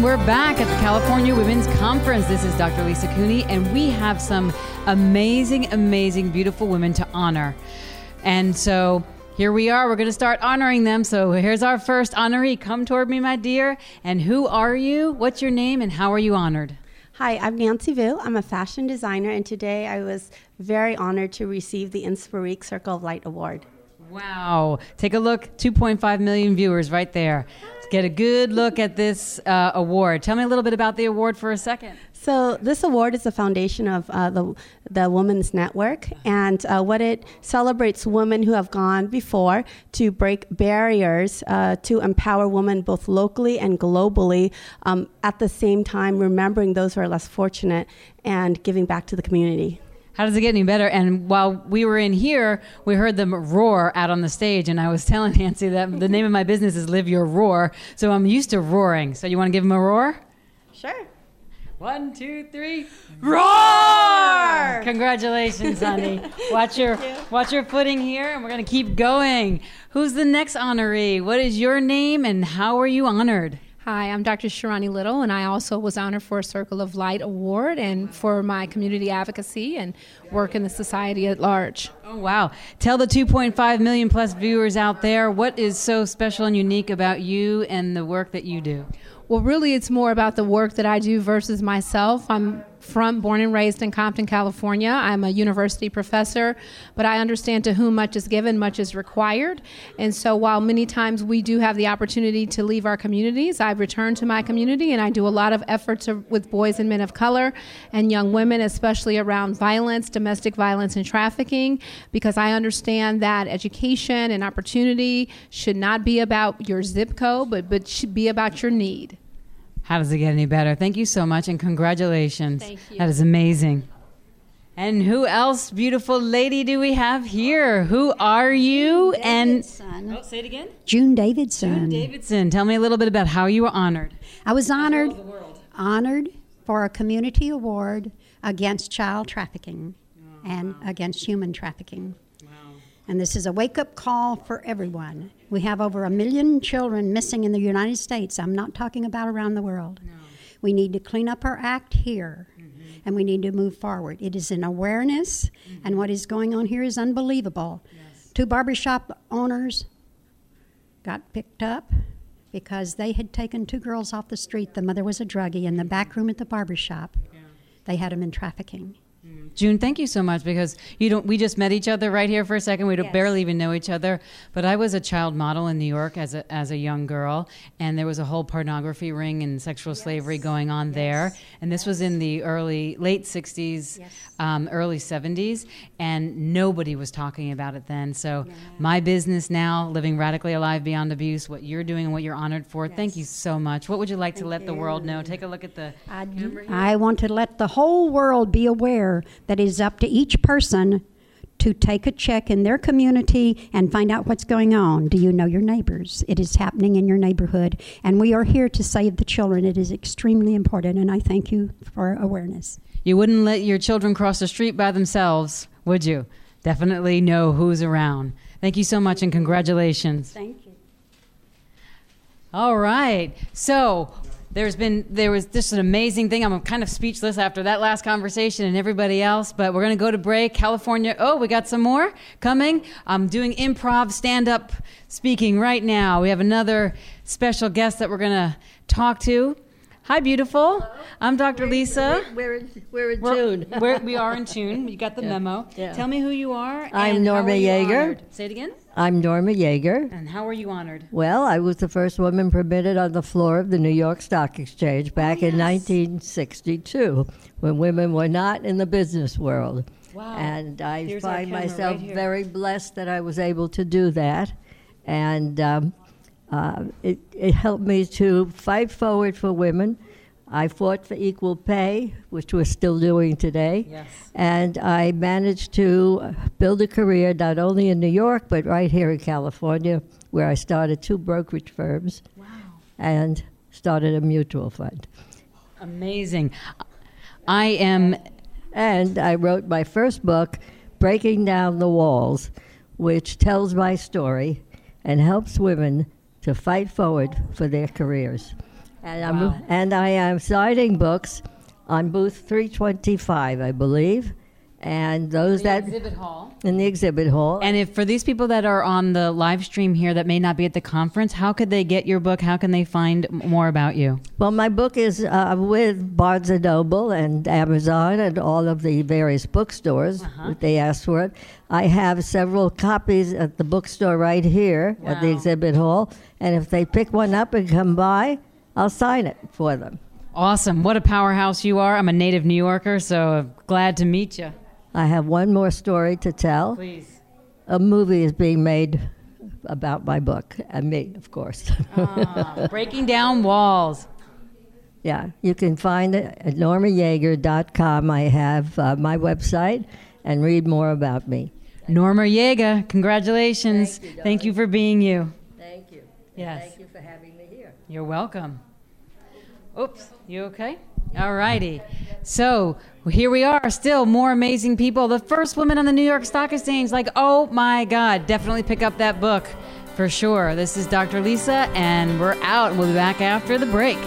back at the California Women's Conference. This is Dr. Lisa Cooney, and we have some amazing, amazing, beautiful women to honor. And so here we are. We're going to start honoring them. So here's our first honoree. Come toward me, my dear. And who are you? What's your name? And how are you honored? Hi, I'm Nancy Vu. I'm a fashion designer, and today I was very honored to receive the Inspirique Circle of Light Award. Wow. Take a look. 2.5 million viewers right there. Let's get a good look at this uh, award. Tell me a little bit about the award for a second. So this award is the foundation of uh, the the Women's Network, and uh, what it celebrates women who have gone before to break barriers uh, to empower women both locally and globally. Um, at the same time, remembering those who are less fortunate and giving back to the community. How does it get any better? And while we were in here, we heard them roar out on the stage, and I was telling Nancy that the name of my business is Live Your Roar, so I'm used to roaring. So you want to give them a roar? Sure. One, two, three, roar! Congratulations, honey. watch your watch your footing here, and we're gonna keep going. Who's the next honoree? What is your name, and how are you honored? Hi, I'm Dr. Shirani Little, and I also was honored for a Circle of Light Award and for my community advocacy and work in the society at large. Oh, wow. Tell the 2.5 million plus viewers out there what is so special and unique about you and the work that you do. Well, really, it's more about the work that I do versus myself. I'm from, born and raised in Compton, California. I'm a university professor, but I understand to whom much is given, much is required. And so, while many times we do have the opportunity to leave our communities, I return to my community and I do a lot of efforts with boys and men of color and young women, especially around violence, domestic violence, and trafficking, because I understand that education and opportunity should not be about your zip code, but, but should be about your need. How does it get any better? Thank you so much and congratulations. Thank you. That is amazing. And who else, beautiful lady, do we have here? Who are you? And Davidson. oh, say it again. June Davidson. June Davidson. Tell me a little bit about how you were honored. I was honored honored for a community award against child trafficking oh, and against human trafficking. And this is a wake up call for everyone. We have over a million children missing in the United States. I'm not talking about around the world. We need to clean up our act here mm-hmm. and we need to move forward. It is an awareness, mm-hmm. and what is going on here is unbelievable. Two barbershop owners got picked up because they had taken two girls off the street. The mother was a druggie in the back room at the barbershop. They had them in trafficking. June, thank you so much because you don't. We just met each other right here for a second. We don't Yes. barely even know each other. But I was a child model in New York as a as a young girl, and there was a whole pornography ring and sexual slavery going on there. And this was in the early late '60s, um, early '70s, and nobody was talking about it then. So my business now, living radically alive beyond abuse, what you're doing and what you're honored for. Thank you so much. What would you like to let the world know? Take a look at the. I, I want to let the whole world be aware that it is up to each person to take a check in their community and find out what's going on. Do you know your neighbors? It is happening in your neighborhood, and we are here to save the children. It is extremely important, and I thank you for awareness. You wouldn't let your children cross the street by themselves, would you? Definitely know who's around. Thank you so much and congratulations. Thank you. All right. So there's been there was just an amazing thing. I'm kind of speechless after that last conversation and everybody else, but we're gonna go to break. California. Oh, we got some more coming. I'm doing improv stand up speaking right now. We have another special guest that we're gonna talk to. Hi, beautiful. I'm Dr. Lisa. We're in, we're in We're- tune. we're- we are in tune. You got the memo. yeah. Tell me who you are. I'm Norma Yaeger. Say it again. I'm Norma Yaeger. And how are you honored? Well, I was the first woman permitted on the floor of the New York Stock Exchange back in 1962 when women were not in the business world. Wow. And I Here's find myself right very blessed that I was able to do that. And um, uh, it, it helped me to fight forward for women. I fought for equal pay, which we're still doing today. Yes. And I managed to build a career not only in New York, but right here in California, where I started two brokerage firms and started a mutual fund. Amazing. I am. And I wrote my first book, Breaking Down the Walls, which tells my story and helps women to fight forward for their careers. And, I'm, Wow. and I am signing books on booth 325, I believe. And those that exhibit hall. in the exhibit hall. And if for these people that are on the live stream here that may not be at the conference, how could they get your book? How can they find more about you? Well, my book is uh, with Barnes and Noble and Amazon and all of the various bookstores. Uh-huh. They asked for it. I have several copies at the bookstore right here at the exhibit hall, and if they pick one up and come by, I'll sign it for them. Awesome. What a powerhouse you are. I'm a native New Yorker, so glad to meet you. I have one more story to tell. Please. A movie is being made about my book and me, of course. Ah, breaking down walls. Yeah, you can find it at normayaeger.com. I have uh, my website and read more about me. Norma Yaeger, congratulations. Thank you, Thank you for being you. Thank you. Yes. Thank you for having me here. You're welcome. Oops, you okay? All righty. So here we are, still more amazing people. The first woman on the New York Stock Exchange. Like, oh my God, definitely pick up that book for sure. This is Dr. Lisa, and we're out. We'll be back after the break.